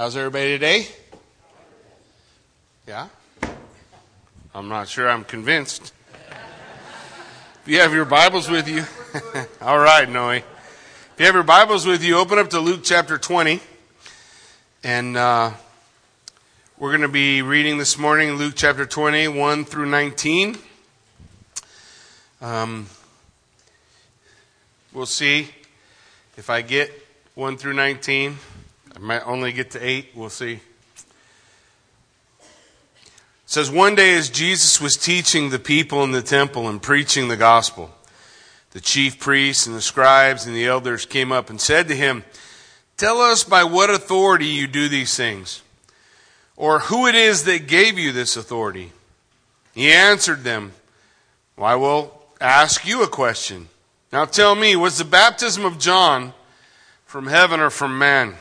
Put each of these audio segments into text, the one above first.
How's everybody today? Yeah? I'm not sure I'm convinced. If you have your Bibles with you, all right, Noe. If you have your Bibles with you, open up to Luke chapter 20. And uh, we're going to be reading this morning Luke chapter 20, 1 through 19. Um, we'll see if I get 1 through 19. I might only get to 8. We'll see. It says, One day as Jesus was teaching the people in the temple and preaching the gospel, the chief priests and the scribes and the elders came up and said to him, Tell us by what authority you do these things, or who it is that gave you this authority. He answered them, Well, I will ask you a question. Now tell me, was the baptism of John from heaven or from man?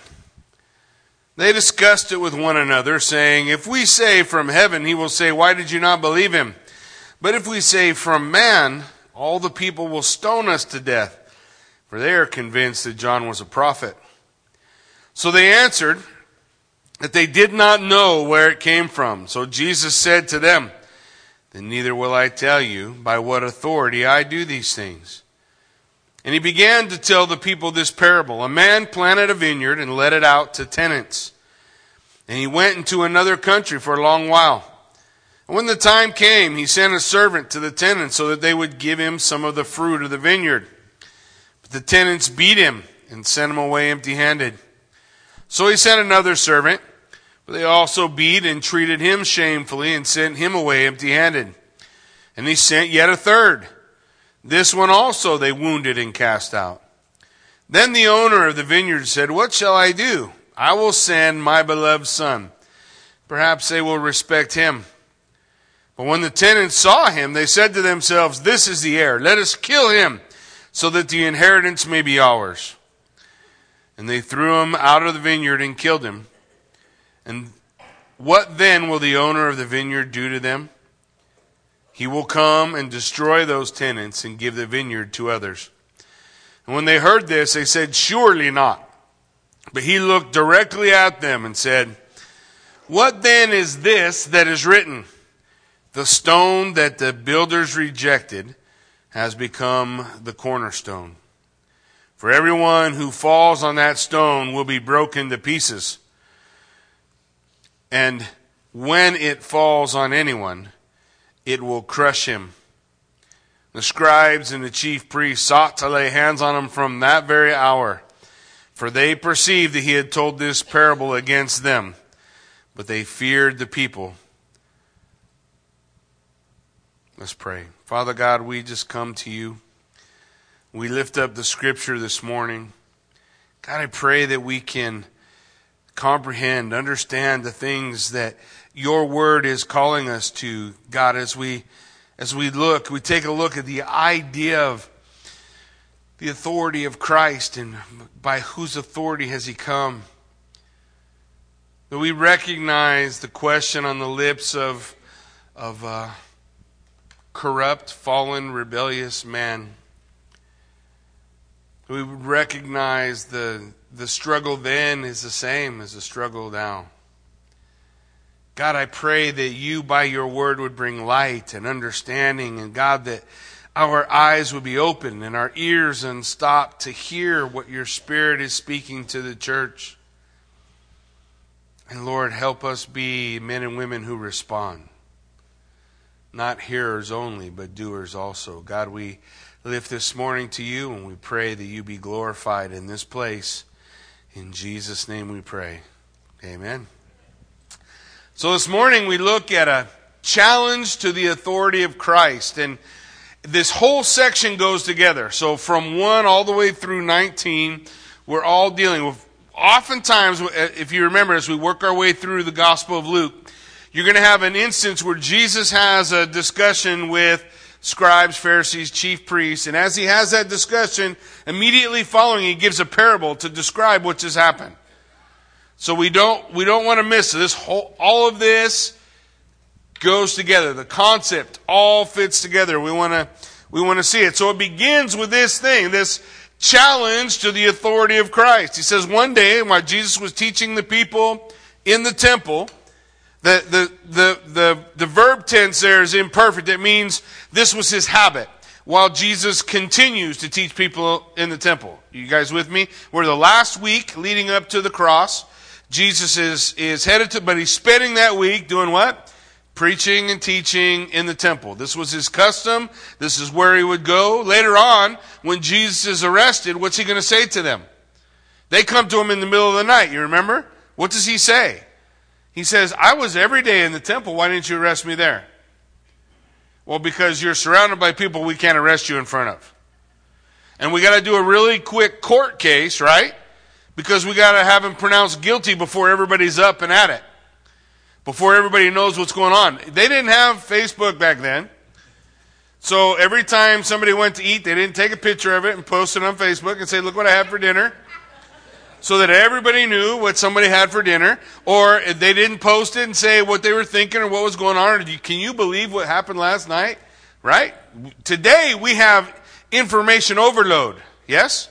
They discussed it with one another, saying, If we say from heaven, he will say, Why did you not believe him? But if we say from man, all the people will stone us to death, for they are convinced that John was a prophet. So they answered that they did not know where it came from. So Jesus said to them, Then neither will I tell you by what authority I do these things. And he began to tell the people this parable. A man planted a vineyard and let it out to tenants. And he went into another country for a long while. And when the time came, he sent a servant to the tenants so that they would give him some of the fruit of the vineyard. But the tenants beat him and sent him away empty handed. So he sent another servant, but they also beat and treated him shamefully and sent him away empty handed. And he sent yet a third. This one also they wounded and cast out. Then the owner of the vineyard said, What shall I do? I will send my beloved son. Perhaps they will respect him. But when the tenants saw him, they said to themselves, This is the heir. Let us kill him, so that the inheritance may be ours. And they threw him out of the vineyard and killed him. And what then will the owner of the vineyard do to them? He will come and destroy those tenants and give the vineyard to others. And when they heard this, they said, Surely not. But he looked directly at them and said, What then is this that is written? The stone that the builders rejected has become the cornerstone. For everyone who falls on that stone will be broken to pieces. And when it falls on anyone, it will crush him. The scribes and the chief priests sought to lay hands on him from that very hour, for they perceived that he had told this parable against them, but they feared the people. Let's pray. Father God, we just come to you. We lift up the scripture this morning. God, I pray that we can comprehend, understand the things that your word is calling us to, God, as we as we look, we take a look at the idea of the authority of Christ and by whose authority has he come. That we recognize the question on the lips of of uh, corrupt, fallen, rebellious man. We recognize the the struggle then is the same as the struggle now. God, I pray that you, by your word, would bring light and understanding, and God, that our eyes would be open and our ears unstopped to hear what your Spirit is speaking to the church. And Lord, help us be men and women who respond. Not hearers only, but doers also. God, we lift this morning to you and we pray that you be glorified in this place. In Jesus' name we pray. Amen. So this morning we look at a challenge to the authority of Christ. And this whole section goes together. So from 1 all the way through 19, we're all dealing with. Oftentimes, if you remember, as we work our way through the Gospel of Luke, you're going to have an instance where Jesus has a discussion with scribes, Pharisees, chief priests, and as he has that discussion, immediately following, he gives a parable to describe what just happened. So we don't, we don't want to miss this whole, all of this goes together. The concept all fits together. We want to, we want to see it. So it begins with this thing, this challenge to the authority of Christ. He says one day while Jesus was teaching the people in the temple, the, the, the, the, the verb tense there is imperfect. It means this was his habit while Jesus continues to teach people in the temple. You guys with me? We're the last week leading up to the cross. Jesus is, is headed to, but he's spending that week doing what? Preaching and teaching in the temple. This was his custom. This is where he would go. Later on, when Jesus is arrested, what's he going to say to them? They come to him in the middle of the night. You remember? What does he say? He says, I was every day in the temple. Why didn't you arrest me there? Well, because you're surrounded by people we can't arrest you in front of. And we got to do a really quick court case, right? Because we got to have him pronounced guilty before everybody's up and at it. Before everybody knows what's going on. They didn't have Facebook back then. So every time somebody went to eat, they didn't take a picture of it and post it on Facebook and say, look what I had for dinner so that everybody knew what somebody had for dinner, or they didn't post it and say what they were thinking or what was going on. Can you believe what happened last night? Right? Today we have information overload. Yes?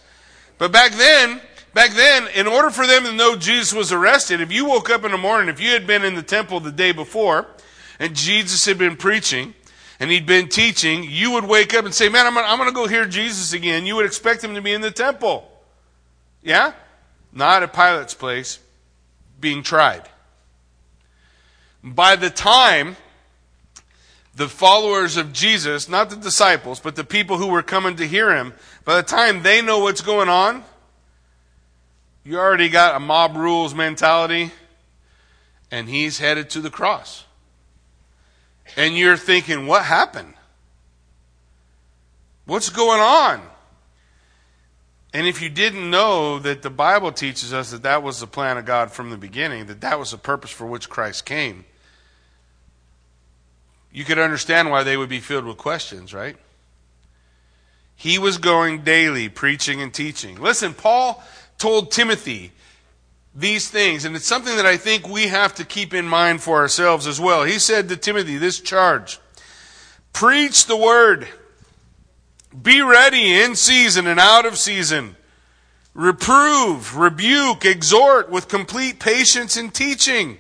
But back then, back then, in order for them to know Jesus was arrested, if you woke up in the morning, if you had been in the temple the day before, and Jesus had been preaching, and he'd been teaching, you would wake up and say, man, I'm gonna, I'm gonna go hear Jesus again. You would expect him to be in the temple. Yeah? not at Pilate's place, being tried. By the time the followers of Jesus, not the disciples, but the people who were coming to hear him, by the time they know what's going on, you already got a mob rules mentality, and he's headed to the cross. And you're thinking, what happened? What's going on? And if you didn't know that the Bible teaches us that that was the plan of God from the beginning, that that was the purpose for which Christ came, you could understand why they would be filled with questions, right? He was going daily preaching and teaching. Listen, Paul told Timothy these things, and it's something that I think we have to keep in mind for ourselves as well. He said to Timothy this charge Preach the word. Be ready in season and out of season. Reprove, rebuke, exhort with complete patience and teaching.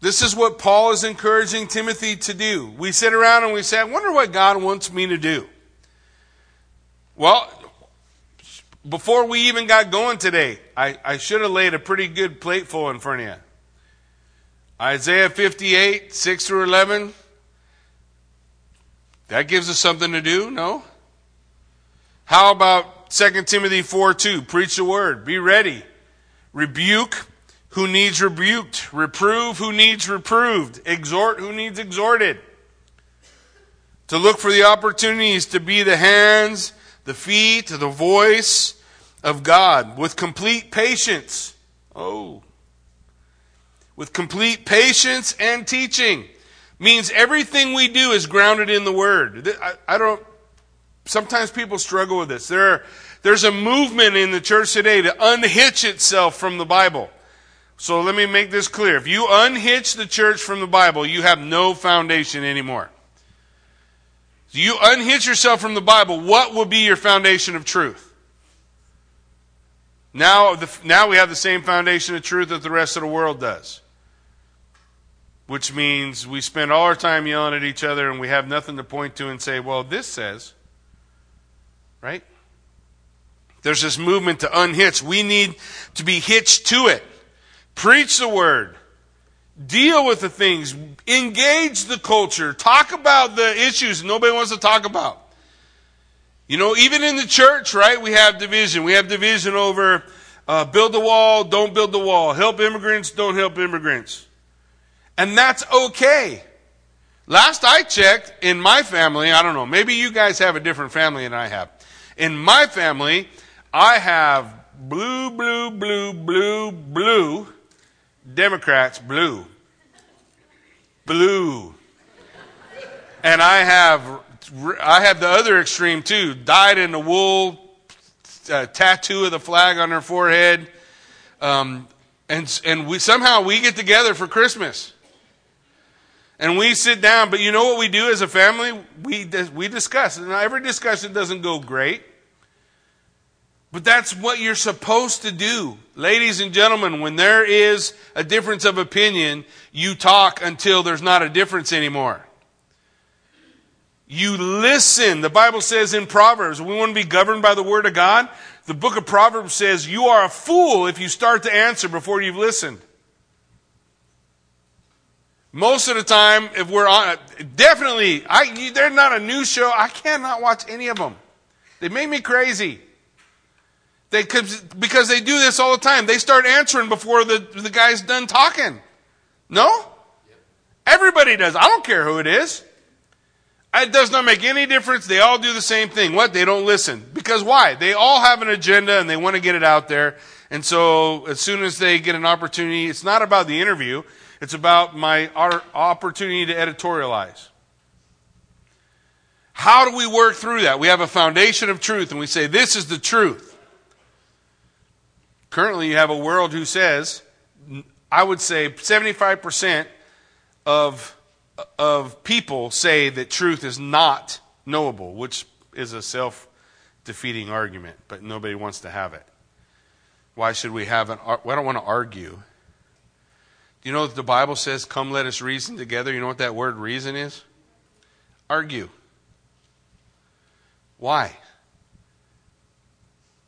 This is what Paul is encouraging Timothy to do. We sit around and we say, I wonder what God wants me to do. Well, before we even got going today, I, I should have laid a pretty good plateful in front of you. Isaiah 58, 6 through 11. That gives us something to do? No? How about 2 Timothy 4 2? Preach the word. Be ready. Rebuke who needs rebuked. Reprove who needs reproved. Exhort who needs exhorted. To look for the opportunities to be the hands, the feet, to the voice of God with complete patience. Oh. With complete patience and teaching means everything we do is grounded in the Word. I, I don't, sometimes people struggle with this. There are, there's a movement in the church today to unhitch itself from the Bible. So let me make this clear. If you unhitch the church from the Bible, you have no foundation anymore. You unhitch yourself from the Bible, what will be your foundation of truth? Now, the, now we have the same foundation of truth that the rest of the world does which means we spend all our time yelling at each other and we have nothing to point to and say, well, this says, right? There's this movement to unhitch. We need to be hitched to it. Preach the word. Deal with the things. Engage the culture. Talk about the issues nobody wants to talk about. You know, even in the church, right, we have division. We have division over uh, build the wall, don't build the wall. Help immigrants, don't help immigrants. And that's okay. Last I checked, in my family, I don't know, maybe you guys have a different family than I have. In my family, I have blue, blue, blue, blue, blue, Democrats, blue. Blue. And I have, I have the other extreme too, dyed in the wool, uh, tattoo of the flag on their forehead. Um, and, and we, somehow we get together for Christmas and we sit down. But you know what we do as a family? We, we discuss. And every discussion doesn't go great. But that's what you're supposed to do. Ladies and gentlemen, when there is a difference of opinion, you talk until there's not a difference anymore. You listen. The Bible says in Proverbs, we want to be governed by the Word of God. The book of Proverbs says you are a fool if you start to answer before you've listened. Most of the time, if we're on, definitely, I, they're not a new show. I cannot watch any of them. They make me crazy. They, because they do this all the time. They start answering before the, the guy's done talking. No? Everybody does. I don't care who it is. It does not make any difference. They all do the same thing. What? They don't listen. Because why? They all have an agenda and they want to get it out there. And so as soon as they get an opportunity, it's not about the interview. It's about my opportunity to editorialize. How do we work through that? We have a foundation of truth and we say, this is the truth. Currently, you have a world who says, I would say 75% of of people say that truth is not knowable, which is a self defeating argument, but nobody wants to have it. Why should we have an I don't want to argue. Do you know that the Bible says, Come let us reason together? You know what that word reason is? Argue. Why?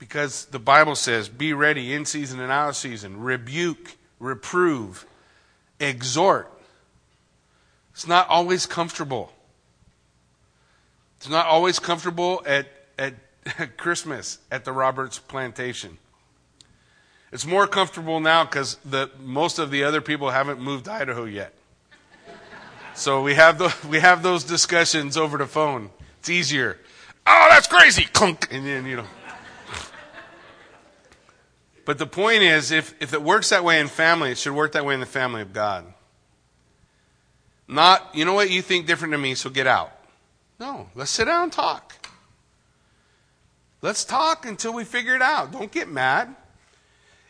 Because the Bible says, Be ready in season and out of season, rebuke, reprove, exhort. It's not always comfortable. It's not always comfortable at, at, Christmas at the Roberts plantation. It's more comfortable now because most of the other people haven't moved to Idaho yet. So we have, the, we have those discussions over the phone. It's easier. Oh, that's crazy. Clunk. And then, you know. But the point is, if, if it works that way in family, it should work that way in the family of God. Not, you know what, you think different than me, so get out. No, let's sit down and talk. Let's talk until we figure it out. Don't get mad.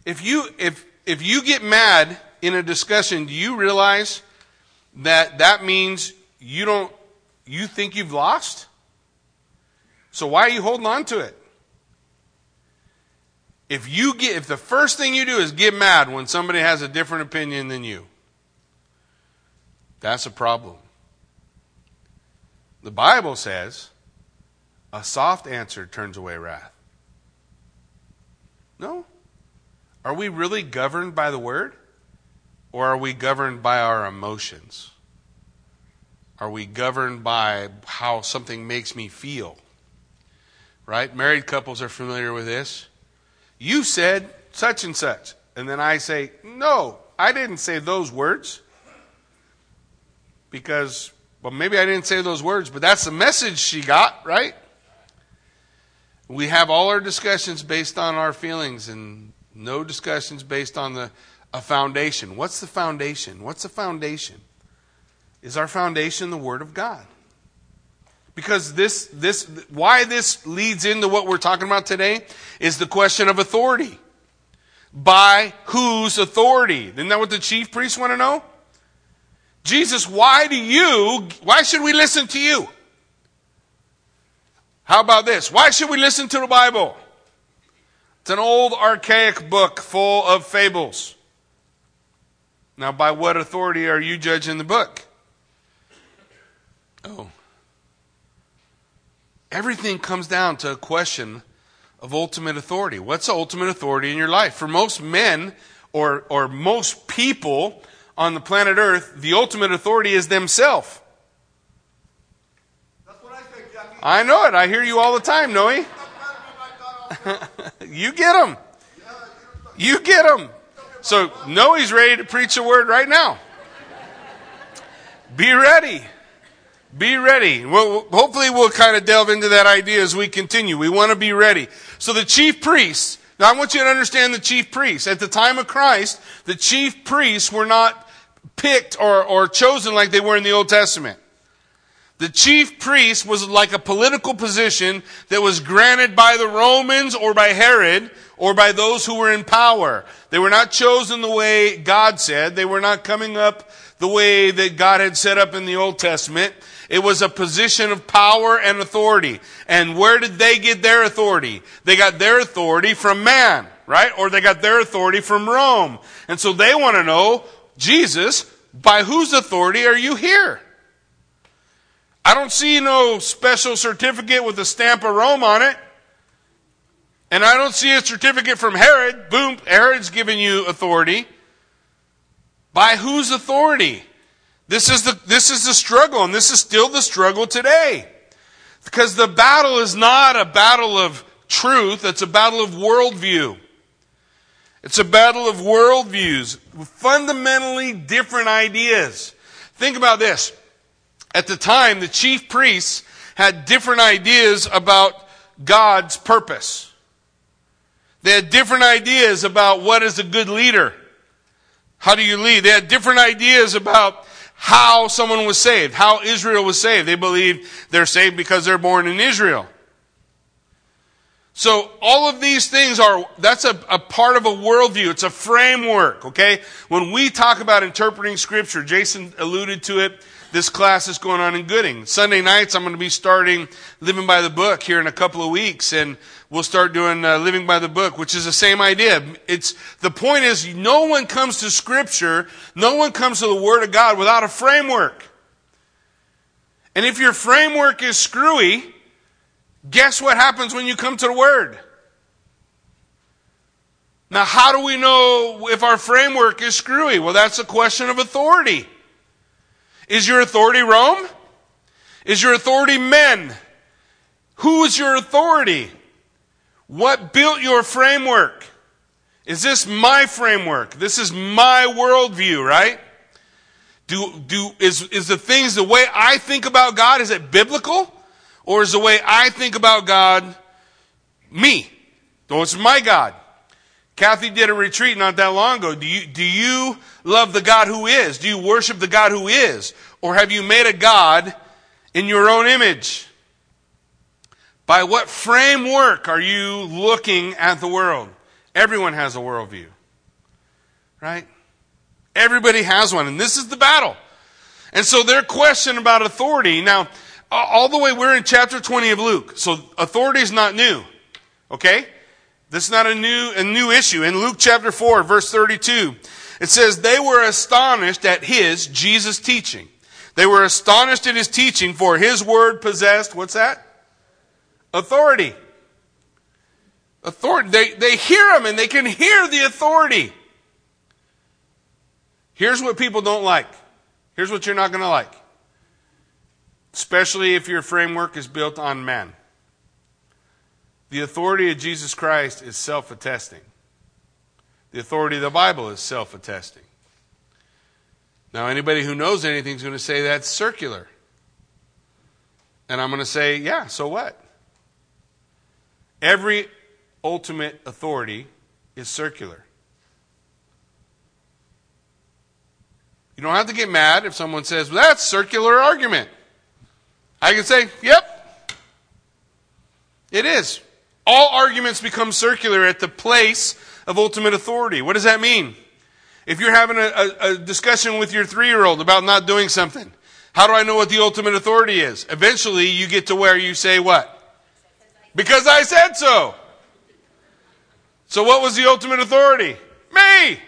If you if if you get mad in a discussion, do you realize that that means you don't you think you've lost? So why are you holding on to it? If you get if the first thing you do is get mad when somebody has a different opinion than you, that's a problem. The Bible says a soft answer turns away wrath. No? Are we really governed by the Word? Or are we governed by our emotions? Are we governed by how something makes me feel? Right? Married couples are familiar with this. You said such and such. And then I say, No, I didn't say those words because, well, maybe I didn't say those words, but that's the message she got, right? We have all our discussions based on our feelings and no discussions based on the a foundation. What's the foundation? What's the foundation? Is our foundation the Word of God? Because this, this, why this leads into what we're talking about today is the question of authority. By whose authority? Isn't that what the chief priests want to know? Jesus, why do you, why should we listen to you? How about this? Why should we listen to the Bible? It's an old archaic book full of fables. Now, by what authority are you judging the book? Oh. Everything comes down to a question of ultimate authority. What's the ultimate authority in your life? For most men or, or most people, on the planet Earth, the ultimate authority is themselves. I, know it. I hear you all the time, Noe. you get them. You get them. So Noe's ready to preach a word right now. Be ready. Be ready. Well, hopefully we'll kind of delve into that idea as we continue. We want to be ready. So the chief priests, now I want you to understand the chief priests. At the time of Christ, the chief priests were not picked or, or chosen like they were in the Old Testament. The chief priest was like a political position that was granted by the Romans or by Herod or by those who were in power. They were not chosen the way God said. They were not coming up the way that God had set up in the Old Testament. It was a position of power and authority. And where did they get their authority? They got their authority from man, right? Or they got their authority from Rome. And so they want to know, Jesus, by whose authority are you here? I don't see no special certificate with a stamp of Rome on it. And I don't see a certificate from Herod. Boom, Herod's giving you authority. By whose authority? This is the, this is the struggle, and this is still the struggle today. Because the battle is not a battle of truth, it's a battle of worldview. It's a battle of worldviews, fundamentally different ideas. Think about this. At the time, the chief priests had different ideas about God's purpose. They had different ideas about what is a good leader. How do you lead? They had different ideas about how someone was saved, how Israel was saved. They believe they're saved because they're born in Israel. So all of these things are, that's a, a, part of a worldview. It's a framework, okay? When we talk about interpreting scripture, Jason alluded to it. This class is going on in Gooding. Sunday nights, I'm going to be starting Living by the Book here in a couple of weeks, and we'll start doing uh, Living by the Book, which is the same idea. It's, the point is, no one comes to scripture, no one comes to the Word of God without a framework. And if your framework is screwy, Guess what happens when you come to the Word? Now, how do we know if our framework is screwy? Well, that's a question of authority. Is your authority Rome? Is your authority men? Who is your authority? What built your framework? Is this my framework? This is my worldview, right? Do, do, is, is the things, the way I think about God, is it biblical? Or is the way I think about God me? Though it's my God. Kathy did a retreat not that long ago. Do you, do you love the God who is? Do you worship the God who is? Or have you made a God in your own image? By what framework are you looking at the world? Everyone has a worldview. Right? Everybody has one, and this is the battle. And so their question about authority, now, all the way, we're in chapter 20 of Luke. So authority is not new. Okay? This is not a new, a new issue. In Luke chapter 4, verse 32, it says, They were astonished at his, Jesus' teaching. They were astonished at his teaching, for his word possessed, what's that? Authority. Authority. They, they hear him and they can hear the authority. Here's what people don't like. Here's what you're not going to like especially if your framework is built on men. The authority of Jesus Christ is self attesting. The authority of the Bible is self attesting. Now, anybody who knows anything is going to say that's circular. And I'm going to say, yeah, so what? Every ultimate authority is circular. You don't have to get mad if someone says, well, that's circular argument. I can say, yep, it is. All arguments become circular at the place of ultimate authority. What does that mean? If you're having a, a, a discussion with your three year old about not doing something, how do I know what the ultimate authority is? Eventually, you get to where you say what? Because I said so. So, what was the ultimate authority? Me!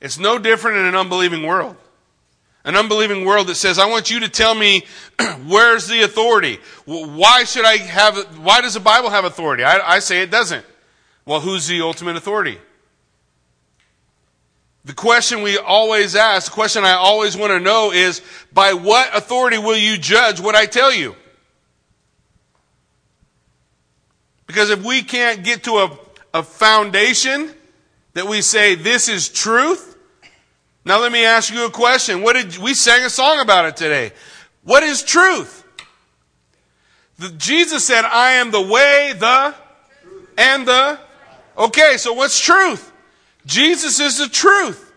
It's no different in an unbelieving world. An unbelieving world that says, I want you to tell me where's the authority? Why should I have, why does the Bible have authority? I, I say it doesn't. Well, who's the ultimate authority? The question we always ask, the question I always want to know is, by what authority will you judge what I tell you? Because if we can't get to a, a foundation that we say this is truth, now let me ask you a question. What did we sang a song about it today? What is truth? The, Jesus said, "I am the way, the and the." Okay, so what's truth? Jesus is the truth.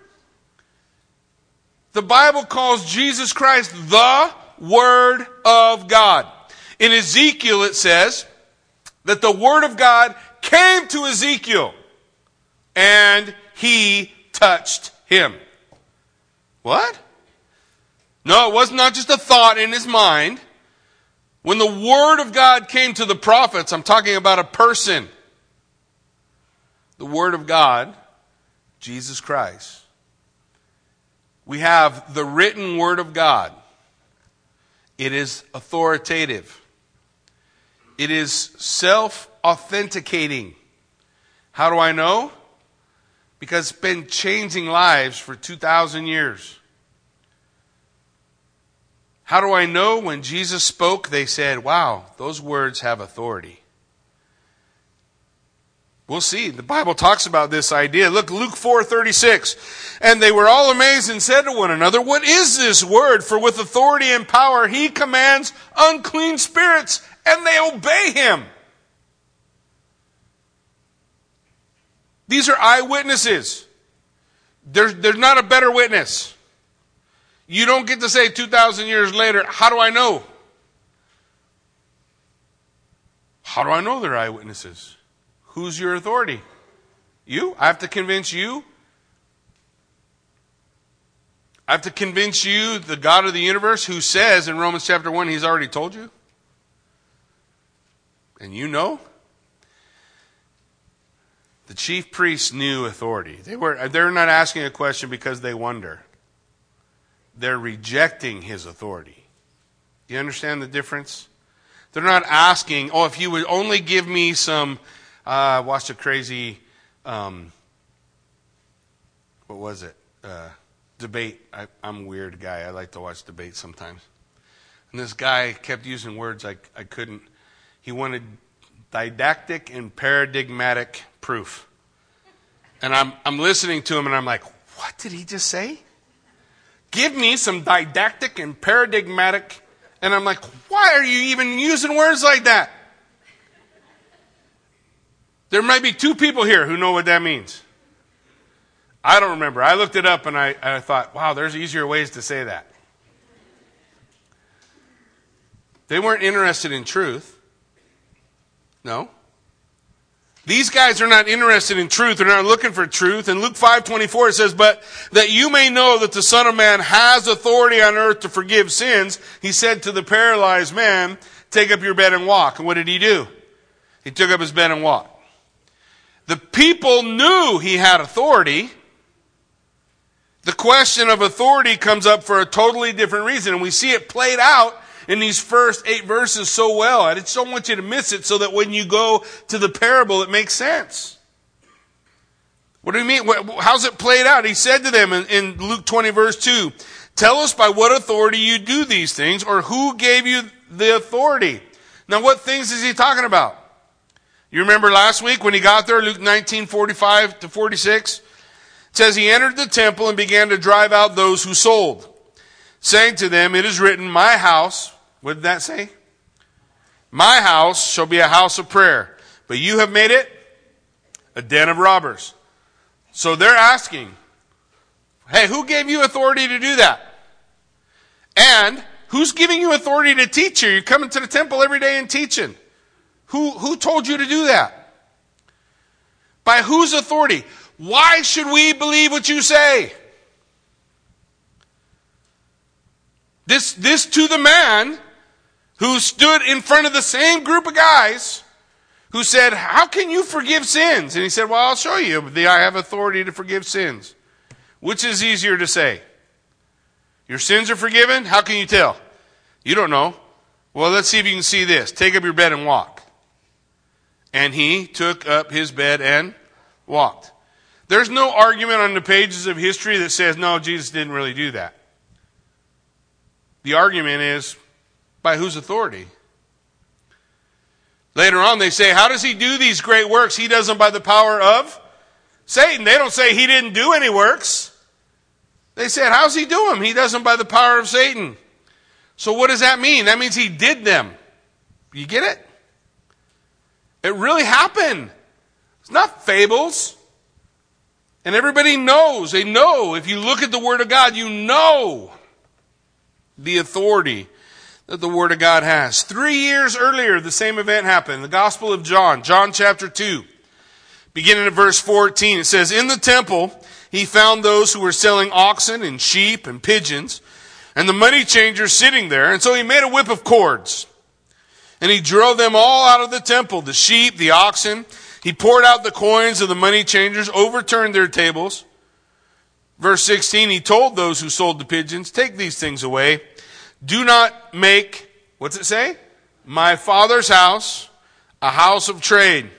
The Bible calls Jesus Christ the Word of God. In Ezekiel, it says that the Word of God came to Ezekiel and he touched him. What? No, it was not just a thought in his mind. When the Word of God came to the prophets, I'm talking about a person. The Word of God, Jesus Christ. We have the written Word of God. It is authoritative. It is self authenticating. How do I know? Because it's been changing lives for 2,000 years. How do I know when Jesus spoke, they said, wow, those words have authority? We'll see. The Bible talks about this idea. Look, Luke 4:36. And they were all amazed and said to one another, "What is this word? For with authority and power he commands unclean spirits, and they obey him." These are eyewitnesses. There's, there's not a better witness. You don't get to say 2,000 years later, how do I know? How do I know they're eyewitnesses? Who's your authority? You? I have to convince you? I have to convince you, the God of the universe, who says in Romans chapter 1, He's already told you? And you know? The chief priests knew authority. They were, they're not asking a question because they wonder. They're rejecting his authority. You understand the difference? They're not asking, oh, if you would only give me some, uh, I watched a crazy, um, what was it? Uh, debate. I, I'm a weird guy. I like to watch debate sometimes. And this guy kept using words I, I couldn't. He wanted didactic and paradigmatic proof. And I'm, I'm listening to him and I'm like, what did he just say? Give me some didactic and paradigmatic. And I'm like, why are you even using words like that? There might be two people here who know what that means. I don't remember. I looked it up and I, I thought, wow, there's easier ways to say that. They weren't interested in truth. No. These guys are not interested in truth. They're not looking for truth. In Luke 5:24 it says, "But that you may know that the Son of Man has authority on earth to forgive sins," he said to the paralyzed man, "Take up your bed and walk." And what did he do? He took up his bed and walked. The people knew he had authority. The question of authority comes up for a totally different reason, and we see it played out in these first eight verses so well. I just don't want you to miss it so that when you go to the parable, it makes sense. What do you mean? How's it played out? He said to them in, in Luke 20 verse 2, tell us by what authority you do these things or who gave you the authority. Now what things is he talking about? You remember last week when he got there, Luke 19, 45 to 46? It says he entered the temple and began to drive out those who sold, saying to them, it is written, my house what did that say? My house shall be a house of prayer, but you have made it a den of robbers. So they're asking, hey, who gave you authority to do that? And who's giving you authority to teach you? You're coming to the temple every day and teaching. Who, who told you to do that? By whose authority? Why should we believe what you say? This, this to the man who stood in front of the same group of guys who said, How can you forgive sins? And he said, Well, I'll show you. I have authority to forgive sins. Which is easier to say? Your sins are forgiven? How can you tell? You don't know. Well, let's see if you can see this. Take up your bed and walk. And he took up his bed and walked. There's no argument on the pages of history that says, no, Jesus didn't really do that. The argument is, by whose authority? Later on, they say, How does he do these great works? He does them by the power of Satan. They don't say he didn't do any works. They said, How's he do them? He does them by the power of Satan. So, what does that mean? That means he did them. You get it? It really happened. It's not fables. And everybody knows. They know. If you look at the Word of God, you know the authority that the Word of God has. Three years earlier, the same event happened. The Gospel of John, John chapter 2, beginning at verse 14. It says, In the temple, he found those who were selling oxen and sheep and pigeons, and the money changers sitting there. And so he made a whip of cords. And he drove them all out of the temple, the sheep, the oxen. He poured out the coins of the money changers, overturned their tables. Verse 16, he told those who sold the pigeons, Take these things away. Do not make, what's it say? My father's house a house of trade.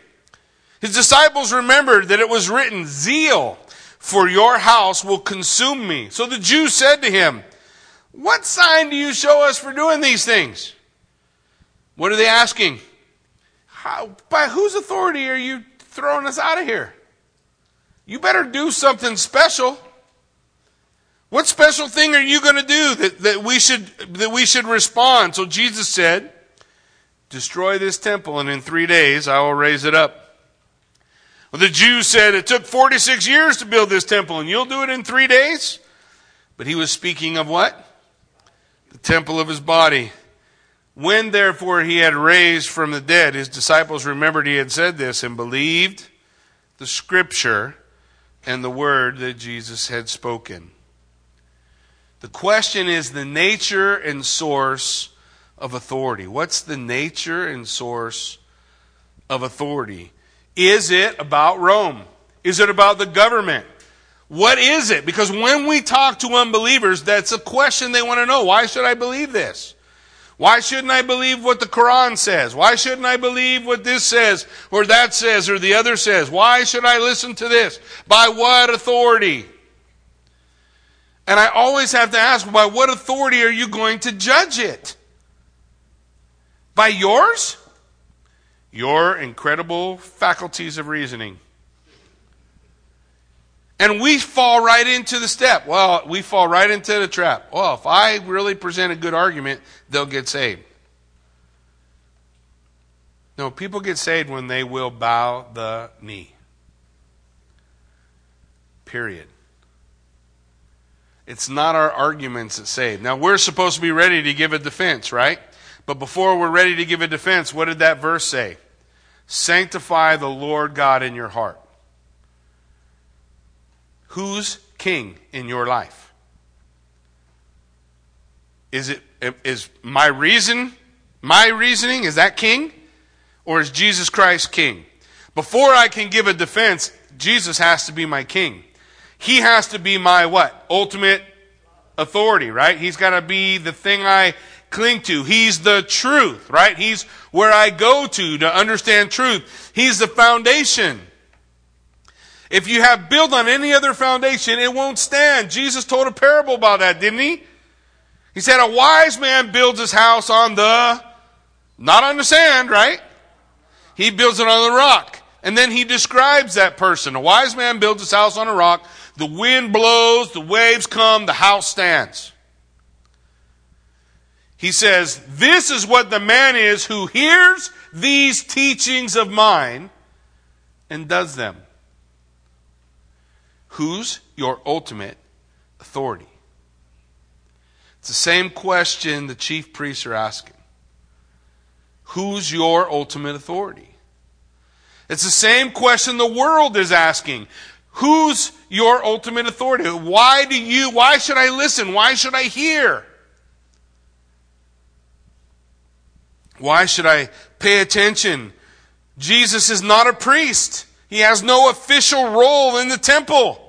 His disciples remembered that it was written, Zeal for your house will consume me. So the Jews said to him, What sign do you show us for doing these things? What are they asking? How, by whose authority are you throwing us out of here? You better do something special. What special thing are you going to do that, that, we should, that we should respond? So Jesus said, Destroy this temple, and in three days I will raise it up. Well, the Jews said, It took 46 years to build this temple, and you'll do it in three days? But he was speaking of what? The temple of his body. When therefore he had raised from the dead, his disciples remembered he had said this and believed the scripture and the word that Jesus had spoken. The question is the nature and source of authority. What's the nature and source of authority? Is it about Rome? Is it about the government? What is it? Because when we talk to unbelievers, that's a question they want to know. Why should I believe this? Why shouldn't I believe what the Quran says? Why shouldn't I believe what this says or that says or the other says? Why should I listen to this? By what authority? And I always have to ask, by what authority are you going to judge it? By yours? Your incredible faculties of reasoning. And we fall right into the step. Well, we fall right into the trap. Well, if I really present a good argument, they'll get saved. No, people get saved when they will bow the knee. Period. It's not our arguments that save. Now, we're supposed to be ready to give a defense, right? But before we're ready to give a defense, what did that verse say? Sanctify the Lord God in your heart. Who's king in your life? Is it is my reason, my reasoning, is that king? Or is Jesus Christ king? Before I can give a defense, Jesus has to be my king. He has to be my what? Ultimate authority, right? He's got to be the thing I cling to. He's the truth, right? He's where I go to to understand truth. He's the foundation. If you have built on any other foundation, it won't stand. Jesus told a parable about that, didn't he? He said, A wise man builds his house on the, not on the sand, right? He builds it on the rock. And then he describes that person. A wise man builds his house on a rock. The wind blows, the waves come, the house stands. He says, This is what the man is who hears these teachings of mine and does them. Who's your ultimate authority? It's the same question the chief priests are asking. Who's your ultimate authority? It's the same question the world is asking. Who's your ultimate authority? Why do you, why should I listen? Why should I hear? Why should I pay attention? Jesus is not a priest. He has no official role in the temple.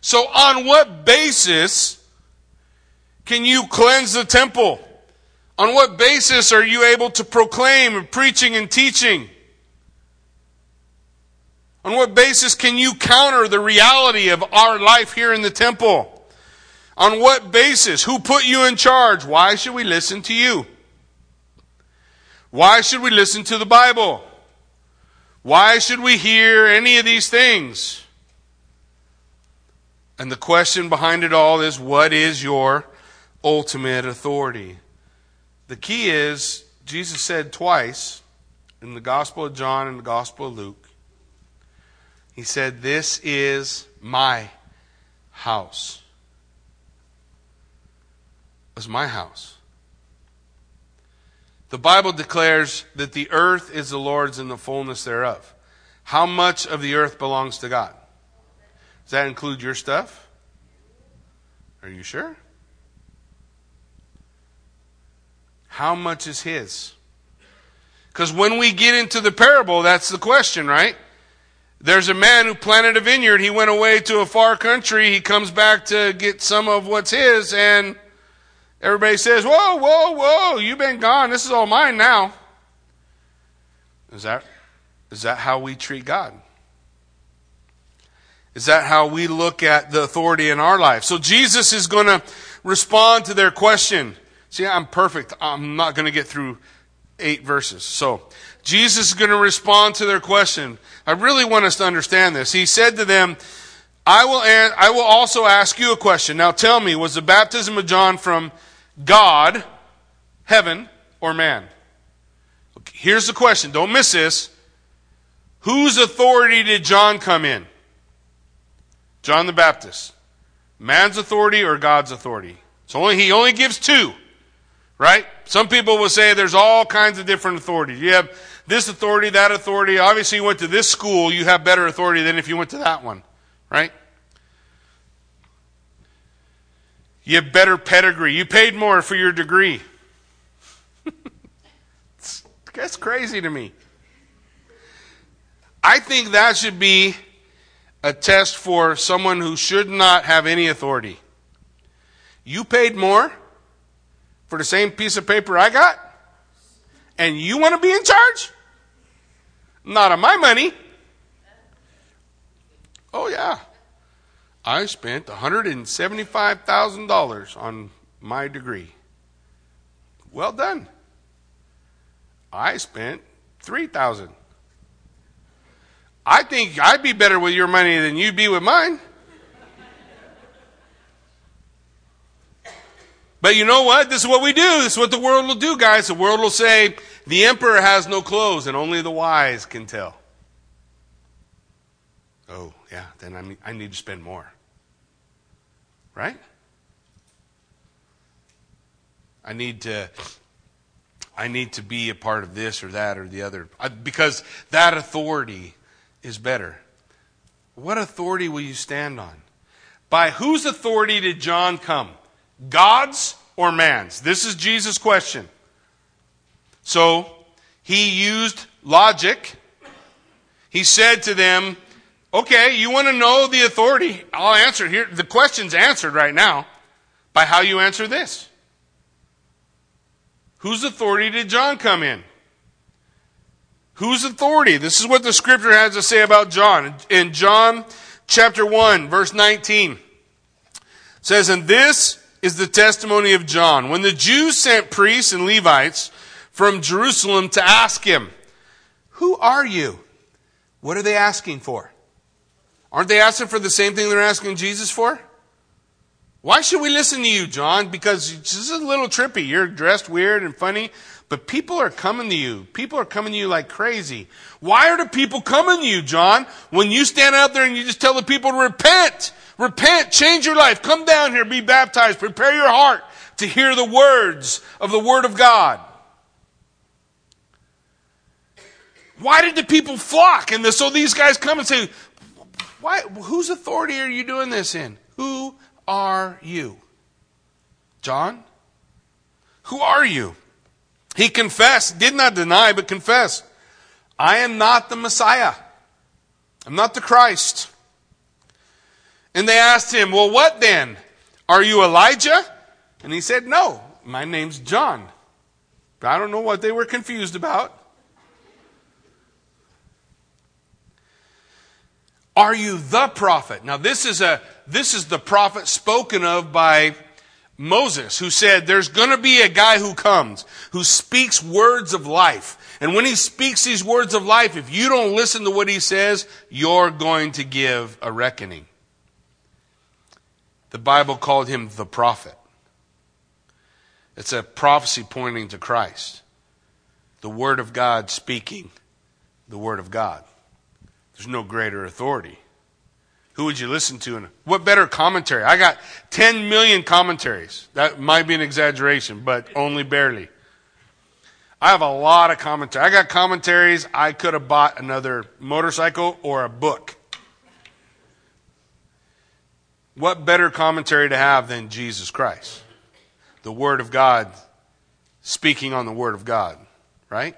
So, on what basis can you cleanse the temple? On what basis are you able to proclaim and preaching and teaching? On what basis can you counter the reality of our life here in the temple? On what basis? Who put you in charge? Why should we listen to you? Why should we listen to the Bible? Why should we hear any of these things? And the question behind it all is what is your ultimate authority? The key is, Jesus said twice in the Gospel of John and the Gospel of Luke, He said, This is my house. It was my house. The Bible declares that the earth is the Lord's and the fullness thereof. How much of the earth belongs to God? Does that include your stuff? Are you sure? How much is His? Because when we get into the parable, that's the question, right? There's a man who planted a vineyard. He went away to a far country. He comes back to get some of what's his, and everybody says, Whoa, whoa, whoa, you've been gone. This is all mine now. Is that, is that how we treat God? Is that how we look at the authority in our life? So Jesus is going to respond to their question. See, I'm perfect. I'm not going to get through eight verses. So, Jesus is going to respond to their question. I really want us to understand this. He said to them, I will, I will also ask you a question. Now tell me, was the baptism of John from God, heaven, or man? Here's the question. Don't miss this. Whose authority did John come in? John the Baptist. Man's authority or God's authority? It's only, he only gives two. Right? Some people will say there's all kinds of different authorities. You have this authority, that authority. Obviously, you went to this school, you have better authority than if you went to that one. Right? You have better pedigree. You paid more for your degree. That's crazy to me. I think that should be a test for someone who should not have any authority. You paid more for the same piece of paper I got? And you want to be in charge? Not on my money. Oh, yeah. I spent $175,000 on my degree. Well done. I spent 3000 I think I'd be better with your money than you'd be with mine. But you know what? This is what we do. This is what the world will do, guys. The world will say, the emperor has no clothes and only the wise can tell. Oh, yeah, then I need to spend more. Right? I need to I need to be a part of this or that or the other because that authority is better. What authority will you stand on? By whose authority did John come? God's or man's? This is Jesus' question. So he used logic. He said to them, Okay, you want to know the authority? I'll answer here. The question's answered right now by how you answer this. Whose authority did John come in? Whose authority? This is what the scripture has to say about John. In John chapter 1, verse 19, says, And this is the testimony of John. When the Jews sent priests and Levites from Jerusalem to ask him, Who are you? What are they asking for? Aren't they asking for the same thing they're asking Jesus for? Why should we listen to you, John? Because this is a little trippy. You're dressed weird and funny, but people are coming to you. People are coming to you like crazy. Why are the people coming to you, John? When you stand out there and you just tell the people to repent, Repent, change your life, come down here, be baptized, prepare your heart to hear the words of the Word of God. Why did the people flock? And the, so these guys come and say, Why, whose authority are you doing this in? Who are you? John? Who are you? He confessed, did not deny, but confessed, I am not the Messiah. I'm not the Christ. And they asked him, Well, what then? Are you Elijah? And he said, No, my name's John. But I don't know what they were confused about. Are you the prophet? Now this is a this is the prophet spoken of by Moses who said there's going to be a guy who comes who speaks words of life. And when he speaks these words of life, if you don't listen to what he says, you're going to give a reckoning. The Bible called him the prophet. It's a prophecy pointing to Christ. The Word of God speaking the Word of God. There's no greater authority. Who would you listen to? And what better commentary? I got 10 million commentaries. That might be an exaggeration, but only barely. I have a lot of commentary. I got commentaries. I could have bought another motorcycle or a book. What better commentary to have than Jesus Christ? The Word of God speaking on the Word of God, right?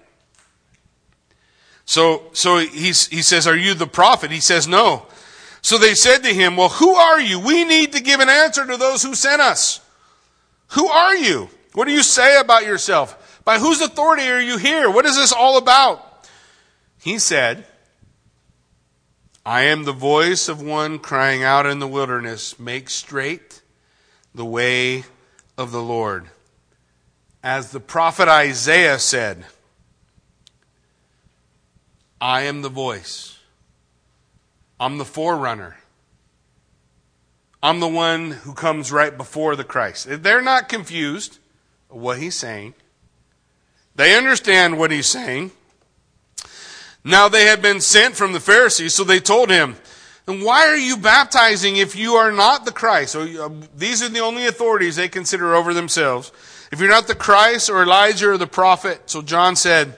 So, so he says, Are you the prophet? He says, No. So they said to him, Well, who are you? We need to give an answer to those who sent us. Who are you? What do you say about yourself? By whose authority are you here? What is this all about? He said, I am the voice of one crying out in the wilderness, make straight the way of the Lord. As the prophet Isaiah said, I am the voice. I'm the forerunner. I'm the one who comes right before the Christ. They're not confused what he's saying. They understand what he's saying. Now they had been sent from the Pharisees, so they told him, and why are you baptizing if you are not the Christ? So, uh, these are the only authorities they consider over themselves. If you're not the Christ or Elijah or the prophet. So John said,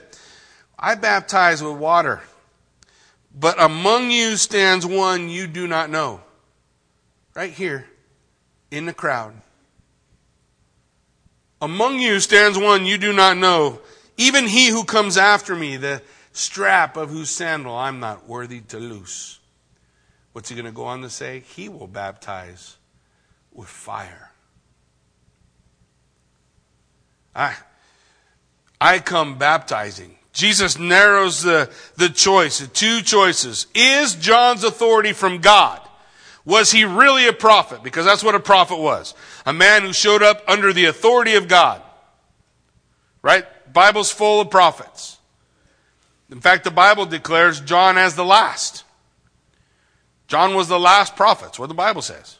I baptize with water, but among you stands one you do not know. Right here in the crowd. Among you stands one you do not know, even he who comes after me, the strap of whose sandal I'm not worthy to loose. What's he going to go on to say? He will baptize with fire. I, I come baptizing. Jesus narrows the, the choice, the two choices. Is John's authority from God? Was he really a prophet? Because that's what a prophet was. A man who showed up under the authority of God. Right? Bible's full of prophets. In fact, the Bible declares John as the last. John was the last prophet. That's what the Bible says.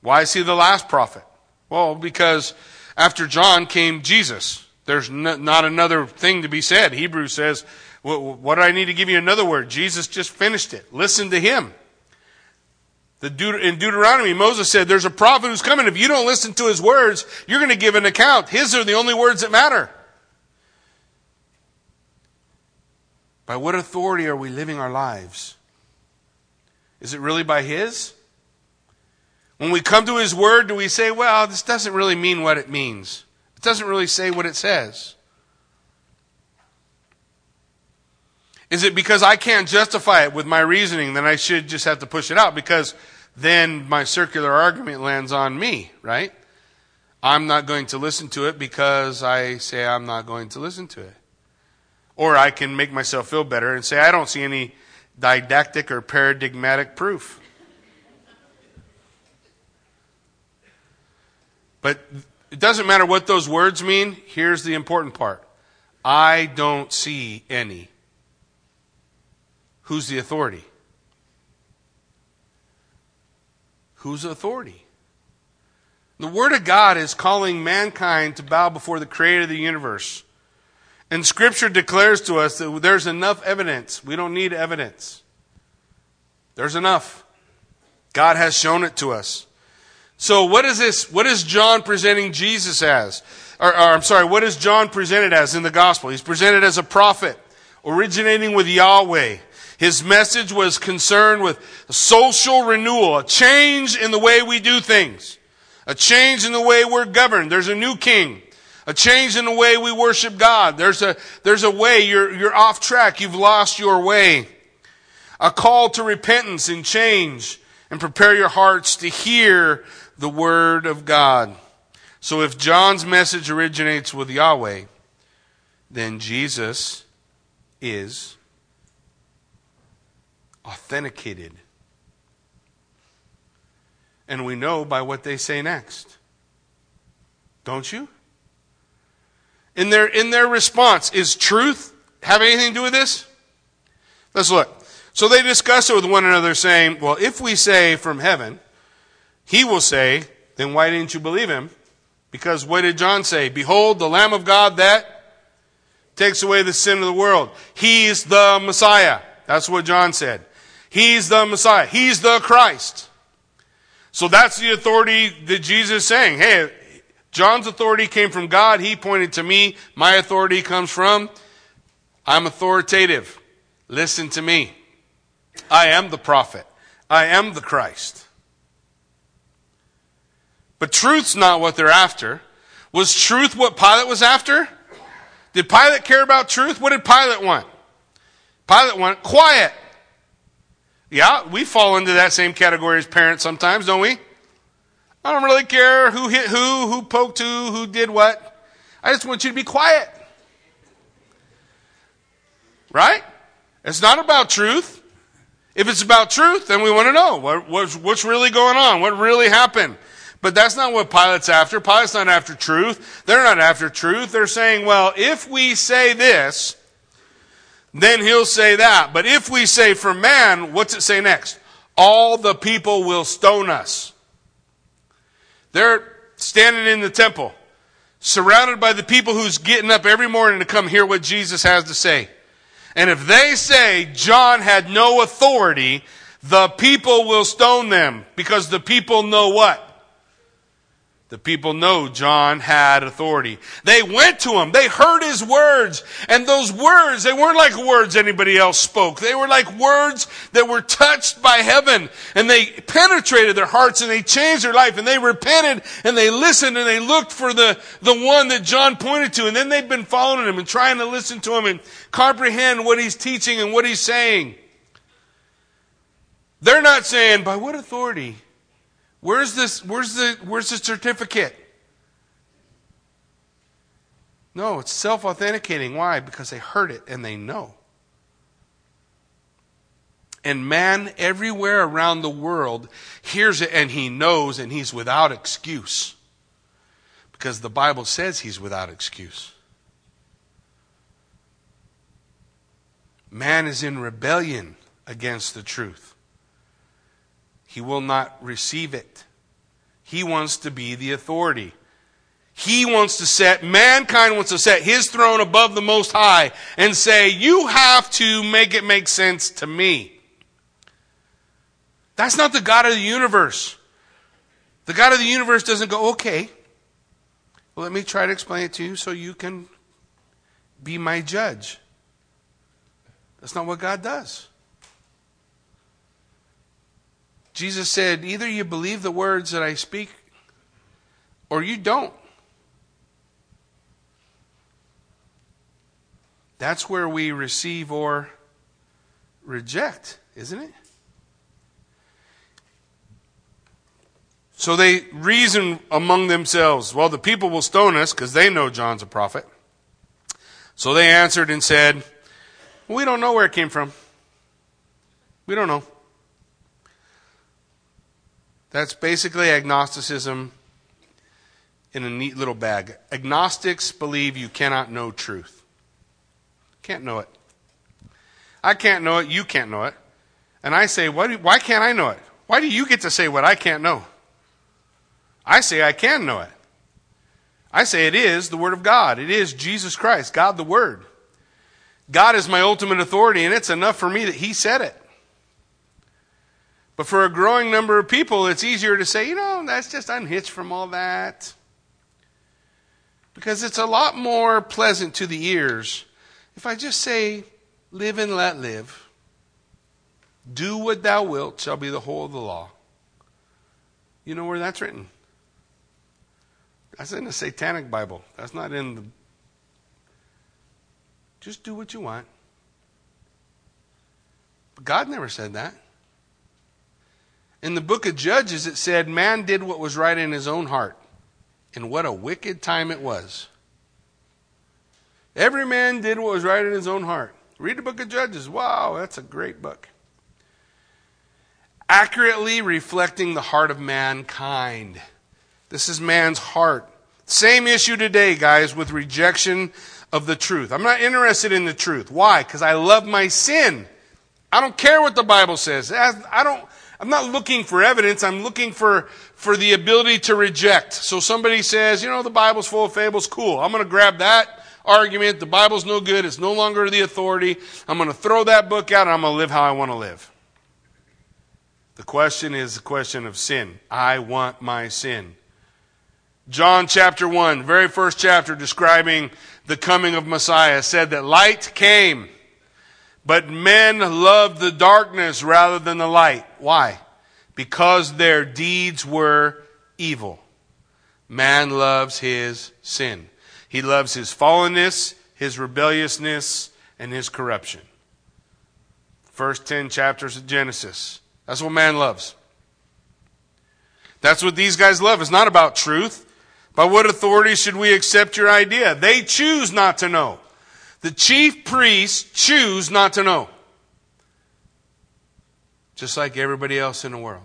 Why is he the last prophet? Well, because after John came Jesus. There's not another thing to be said. Hebrews says, what do I need to give you another word? Jesus just finished it. Listen to him. The Deut- in Deuteronomy, Moses said, There's a prophet who's coming. If you don't listen to his words, you're going to give an account. His are the only words that matter. By what authority are we living our lives? Is it really by his? When we come to his word, do we say, Well, this doesn't really mean what it means? Doesn't really say what it says. Is it because I can't justify it with my reasoning, then I should just have to push it out? Because then my circular argument lands on me, right? I'm not going to listen to it because I say I'm not going to listen to it. Or I can make myself feel better and say I don't see any didactic or paradigmatic proof. But it doesn't matter what those words mean. Here's the important part I don't see any. Who's the authority? Who's authority? The Word of God is calling mankind to bow before the Creator of the universe. And Scripture declares to us that there's enough evidence. We don't need evidence. There's enough. God has shown it to us. So, what is this? What is John presenting Jesus as? Or, or, I'm sorry, what is John presented as in the gospel? He's presented as a prophet originating with Yahweh. His message was concerned with social renewal, a change in the way we do things, a change in the way we're governed. There's a new king, a change in the way we worship God. There's a, there's a way you're, you're off track. You've lost your way. A call to repentance and change and prepare your hearts to hear the word of God. So if John's message originates with Yahweh, then Jesus is authenticated. And we know by what they say next. Don't you? In their, in their response, is truth have anything to do with this? Let's look. So they discuss it with one another, saying, Well, if we say from heaven, he will say, Then why didn't you believe him? Because what did John say? Behold, the Lamb of God that takes away the sin of the world. He's the Messiah. That's what John said. He's the Messiah. He's the Christ. So that's the authority that Jesus is saying. Hey, John's authority came from God. He pointed to me. My authority comes from, I'm authoritative. Listen to me. I am the prophet. I am the Christ. But truth's not what they're after. Was truth what Pilate was after? Did Pilate care about truth? What did Pilate want? Pilate wanted quiet. Yeah, we fall into that same category as parents sometimes, don't we? I don't really care who hit who, who poked who, who did what. I just want you to be quiet. Right? It's not about truth. If it's about truth, then we want to know what, what's, what's really going on, what really happened. But that's not what Pilate's after. Pilate's not after truth. They're not after truth. They're saying, well, if we say this, then he'll say that. But if we say for man, what's it say next? All the people will stone us. They're standing in the temple, surrounded by the people who's getting up every morning to come hear what Jesus has to say. And if they say John had no authority, the people will stone them because the people know what? The people know John had authority. They went to him. They heard his words. And those words, they weren't like words anybody else spoke. They were like words that were touched by heaven. And they penetrated their hearts and they changed their life. And they repented and they listened and they looked for the, the one that John pointed to. And then they've been following him and trying to listen to him and comprehend what he's teaching and what he's saying. They're not saying, by what authority Where's this, where's the, where's the certificate? No, it's self authenticating. Why? Because they heard it and they know. And man everywhere around the world hears it and he knows and he's without excuse. Because the Bible says he's without excuse. Man is in rebellion against the truth. He will not receive it. He wants to be the authority. He wants to set, mankind wants to set his throne above the Most High and say, You have to make it make sense to me. That's not the God of the universe. The God of the universe doesn't go, Okay, well, let me try to explain it to you so you can be my judge. That's not what God does. Jesus said, Either you believe the words that I speak or you don't. That's where we receive or reject, isn't it? So they reason among themselves, well, the people will stone us because they know John's a prophet. So they answered and said, We don't know where it came from. We don't know. That's basically agnosticism in a neat little bag. Agnostics believe you cannot know truth. Can't know it. I can't know it. You can't know it. And I say, why, do, why can't I know it? Why do you get to say what I can't know? I say I can know it. I say it is the Word of God. It is Jesus Christ, God the Word. God is my ultimate authority, and it's enough for me that He said it. But for a growing number of people, it's easier to say, you know, that's just unhitched from all that. Because it's a lot more pleasant to the ears if I just say, live and let live. Do what thou wilt shall be the whole of the law. You know where that's written? That's in the Satanic Bible. That's not in the. Just do what you want. But God never said that. In the book of Judges, it said, Man did what was right in his own heart. And what a wicked time it was. Every man did what was right in his own heart. Read the book of Judges. Wow, that's a great book. Accurately reflecting the heart of mankind. This is man's heart. Same issue today, guys, with rejection of the truth. I'm not interested in the truth. Why? Because I love my sin. I don't care what the Bible says. I don't, I'm not looking for evidence. I'm looking for, for the ability to reject. So somebody says, you know, the Bible's full of fables. Cool. I'm going to grab that argument. The Bible's no good. It's no longer the authority. I'm going to throw that book out and I'm going to live how I want to live. The question is the question of sin. I want my sin. John chapter 1, very first chapter describing the coming of Messiah, said that light came, but men loved the darkness rather than the light. Why? Because their deeds were evil. Man loves his sin. He loves his fallenness, his rebelliousness, and his corruption. First 10 chapters of Genesis. That's what man loves. That's what these guys love. It's not about truth. By what authority should we accept your idea? They choose not to know. The chief priests choose not to know. Just like everybody else in the world.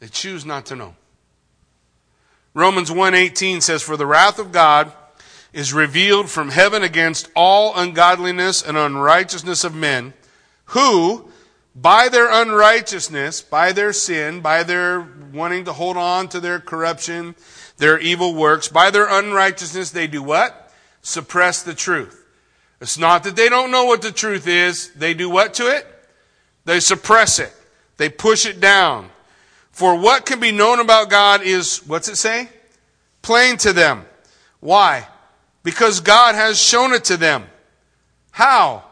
They choose not to know. Romans 1:18 says for the wrath of God is revealed from heaven against all ungodliness and unrighteousness of men who by their unrighteousness, by their sin, by their wanting to hold on to their corruption, their evil works. By their unrighteousness, they do what? Suppress the truth. It's not that they don't know what the truth is. They do what to it? They suppress it. They push it down. For what can be known about God is, what's it say? Plain to them. Why? Because God has shown it to them. How?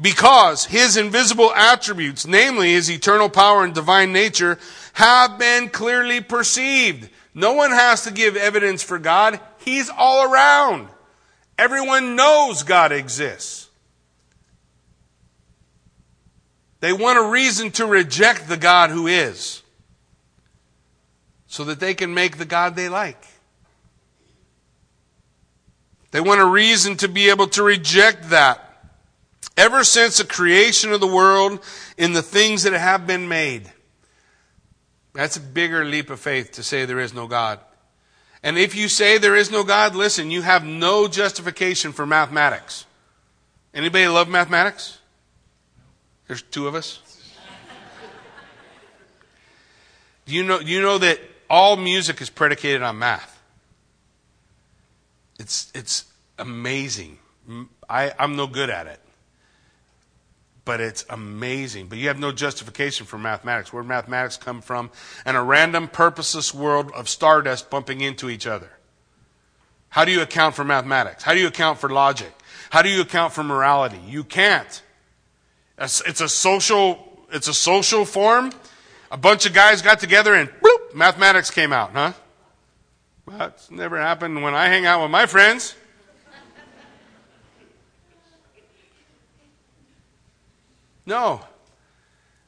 Because his invisible attributes, namely his eternal power and divine nature, have been clearly perceived no one has to give evidence for God. He's all around. Everyone knows God exists. They want a reason to reject the God who is so that they can make the God they like. They want a reason to be able to reject that. Ever since the creation of the world in the things that have been made, that's a bigger leap of faith to say there is no God. And if you say there is no God, listen, you have no justification for mathematics. Anybody love mathematics? There's two of us. Do you know, you know that all music is predicated on math? It's, it's amazing. I, I'm no good at it but it's amazing. But you have no justification for mathematics. Where mathematics come from? And a random, purposeless world of stardust bumping into each other. How do you account for mathematics? How do you account for logic? How do you account for morality? You can't. It's a social, it's a social form. A bunch of guys got together and bloop, mathematics came out, huh? That's never happened when I hang out with my friends. No.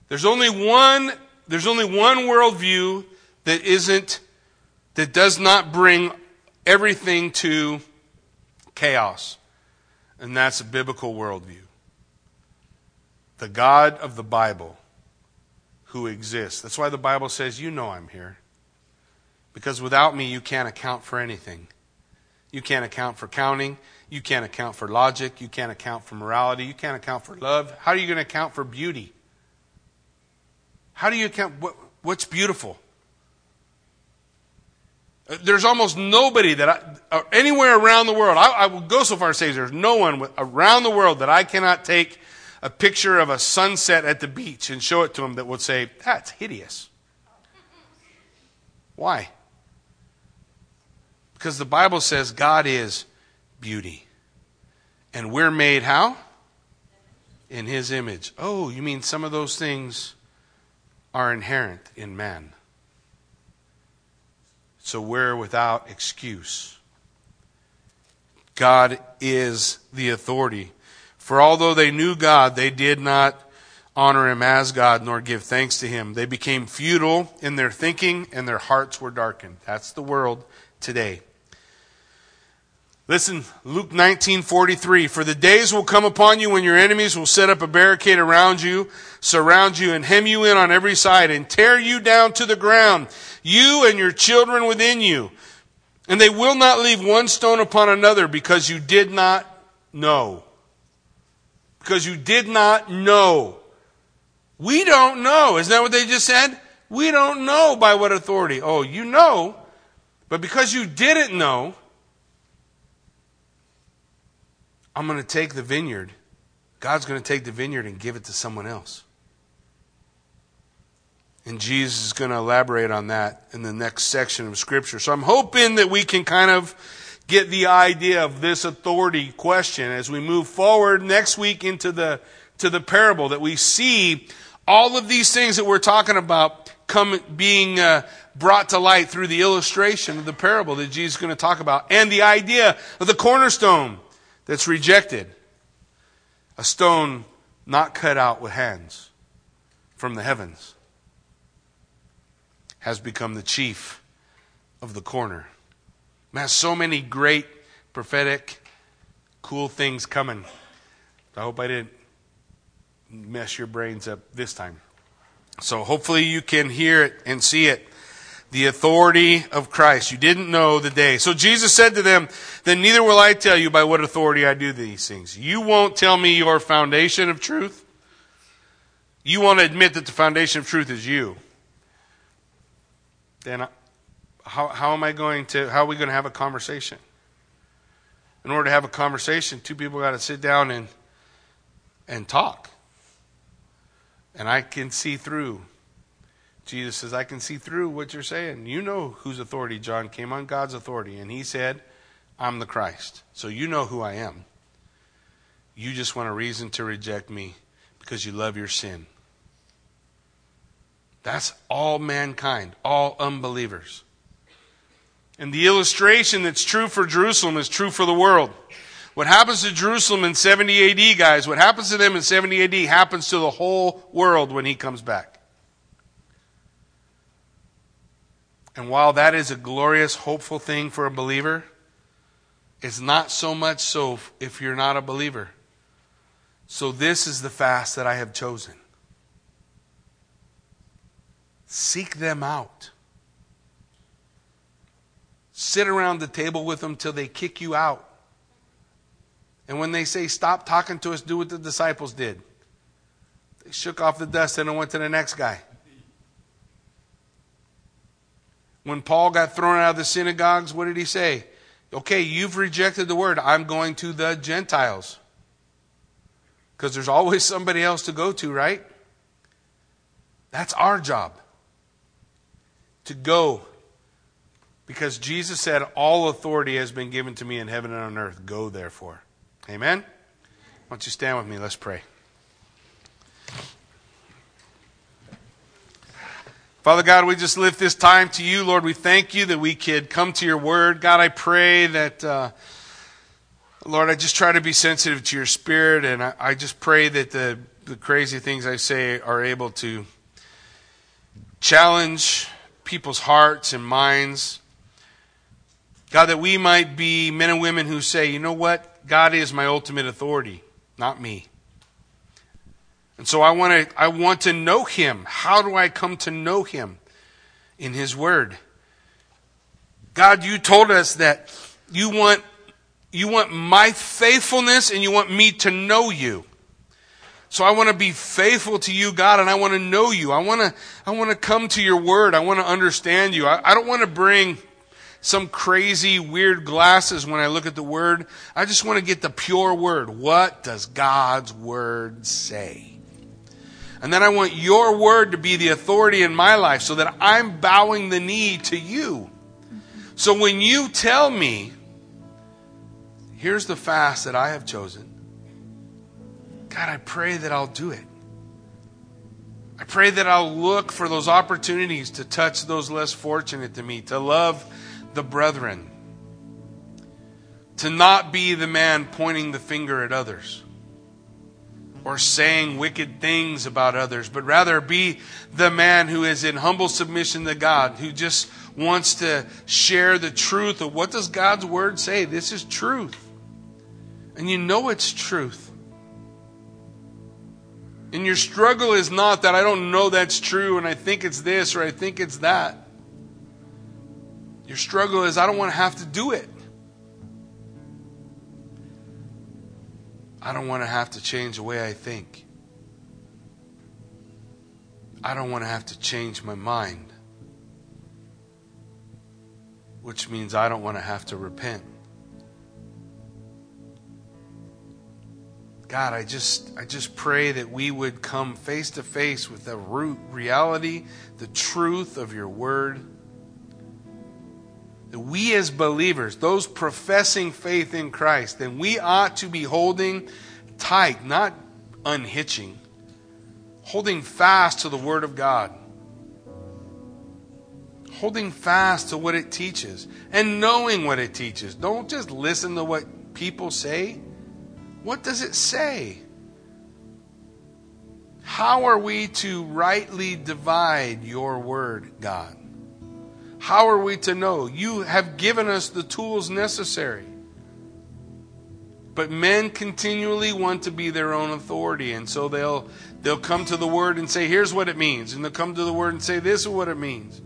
There's only one, there's only one worldview that isn't, that does not bring everything to chaos. And that's a biblical worldview. The God of the Bible who exists. That's why the Bible says, You know I'm here. Because without me, you can't account for anything. You can't account for counting. You can't account for logic. You can't account for morality. You can't account for love. How are you going to account for beauty? How do you account? What, what's beautiful? Uh, there's almost nobody that I, uh, anywhere around the world, I, I will go so far as to say there's no one around the world that I cannot take a picture of a sunset at the beach and show it to them that would say, that's hideous. Why? Because the Bible says God is beauty. And we're made how? In his image. Oh, you mean some of those things are inherent in man. So we're without excuse. God is the authority. For although they knew God, they did not honor him as God nor give thanks to him. They became futile in their thinking and their hearts were darkened. That's the world today. Listen, Luke 19:43 For the days will come upon you when your enemies will set up a barricade around you, surround you and hem you in on every side and tear you down to the ground, you and your children within you. And they will not leave one stone upon another because you did not know. Because you did not know. We don't know. Isn't that what they just said? We don't know by what authority. Oh, you know, but because you didn't know, I'm going to take the vineyard. God's going to take the vineyard and give it to someone else. And Jesus is going to elaborate on that in the next section of Scripture. So I'm hoping that we can kind of get the idea of this authority question as we move forward next week into the, to the parable, that we see all of these things that we're talking about come being uh, brought to light through the illustration of the parable that Jesus is going to talk about and the idea of the cornerstone that's rejected. A stone not cut out with hands from the heavens has become the chief of the corner. Man, so many great prophetic, cool things coming. I hope I didn't mess your brains up this time. So hopefully you can hear it and see it. The authority of Christ. You didn't know the day. So Jesus said to them, Then neither will I tell you by what authority I do these things. You won't tell me your foundation of truth. You won't admit that the foundation of truth is you. Then how, how am I going to, how are we going to have a conversation? In order to have a conversation, two people got to sit down and, and talk. And I can see through. Jesus says, I can see through what you're saying. You know whose authority John came on, God's authority. And he said, I'm the Christ. So you know who I am. You just want a reason to reject me because you love your sin. That's all mankind, all unbelievers. And the illustration that's true for Jerusalem is true for the world. What happens to Jerusalem in 70 AD, guys, what happens to them in 70 AD happens to the whole world when he comes back. And while that is a glorious, hopeful thing for a believer, it's not so much so if you're not a believer. So, this is the fast that I have chosen. Seek them out. Sit around the table with them till they kick you out. And when they say, Stop talking to us, do what the disciples did. They shook off the dust and went to the next guy. When Paul got thrown out of the synagogues, what did he say? Okay, you've rejected the word. I'm going to the Gentiles. Because there's always somebody else to go to, right? That's our job. To go. Because Jesus said, All authority has been given to me in heaven and on earth. Go, therefore. Amen? Why don't you stand with me? Let's pray. Father God, we just lift this time to you. Lord, we thank you that we could come to your word. God, I pray that, uh, Lord, I just try to be sensitive to your spirit, and I, I just pray that the, the crazy things I say are able to challenge people's hearts and minds. God, that we might be men and women who say, you know what? God is my ultimate authority, not me. And so I want to I want to know him. How do I come to know him? In his word. God, you told us that you want you want my faithfulness and you want me to know you. So I want to be faithful to you, God, and I want to know you. I want to I want to come to your word. I want to understand you. I, I don't want to bring some crazy, weird glasses when I look at the Word. I just want to get the pure Word. What does God's Word say? And then I want your Word to be the authority in my life so that I'm bowing the knee to you. So when you tell me, here's the fast that I have chosen, God, I pray that I'll do it. I pray that I'll look for those opportunities to touch those less fortunate to me, to love the brethren, to not be the man pointing the finger at others or saying wicked things about others, but rather be the man who is in humble submission to God, who just wants to share the truth of what does God's word say? This is truth. And you know it's truth. And your struggle is not that I don't know that's true and I think it's this or I think it's that. Your struggle is, I don't want to have to do it. I don't want to have to change the way I think. I don't want to have to change my mind. Which means I don't want to have to repent. God, I just I just pray that we would come face to face with the root reality, the truth of your word. We as believers, those professing faith in Christ, then we ought to be holding tight, not unhitching, holding fast to the word of God. Holding fast to what it teaches and knowing what it teaches. Don't just listen to what people say. What does it say? How are we to rightly divide your word, God? How are we to know? You have given us the tools necessary. But men continually want to be their own authority, and so they'll they'll come to the word and say, "Here's what it means," and they'll come to the word and say, "This is what it means."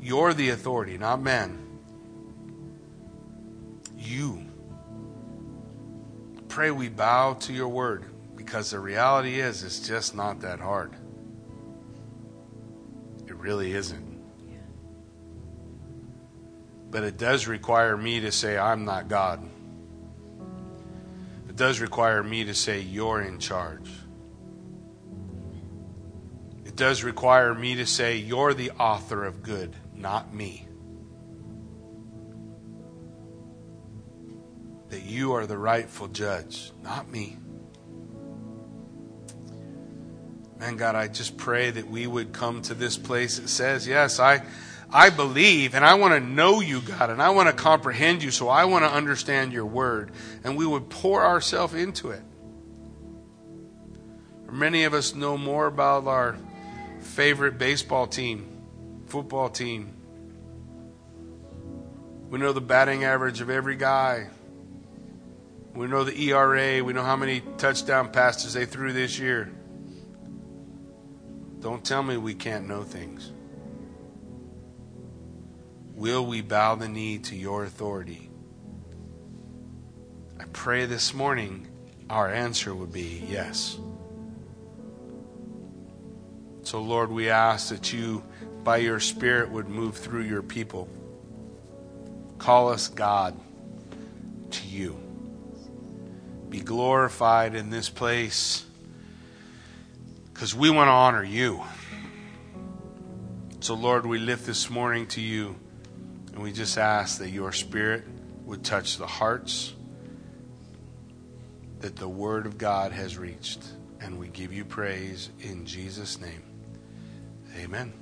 You're the authority, not men. You pray we bow to your word because the reality is it's just not that hard. Really isn't. But it does require me to say, I'm not God. It does require me to say, You're in charge. It does require me to say, You're the author of good, not me. that you are the rightful judge, not me. Man, God, I just pray that we would come to this place that says, Yes, I, I believe and I want to know you, God, and I want to comprehend you, so I want to understand your word. And we would pour ourselves into it. Many of us know more about our favorite baseball team, football team. We know the batting average of every guy. We know the ERA. We know how many touchdown passes they threw this year. Don't tell me we can't know things. Will we bow the knee to your authority? I pray this morning our answer would be yes. So, Lord, we ask that you, by your Spirit, would move through your people. Call us God to you be glorified in this place because we want to honor you. So, Lord, we lift this morning to you and we just ask that your Spirit would touch the hearts that the Word of God has reached. And we give you praise in Jesus' name. Amen.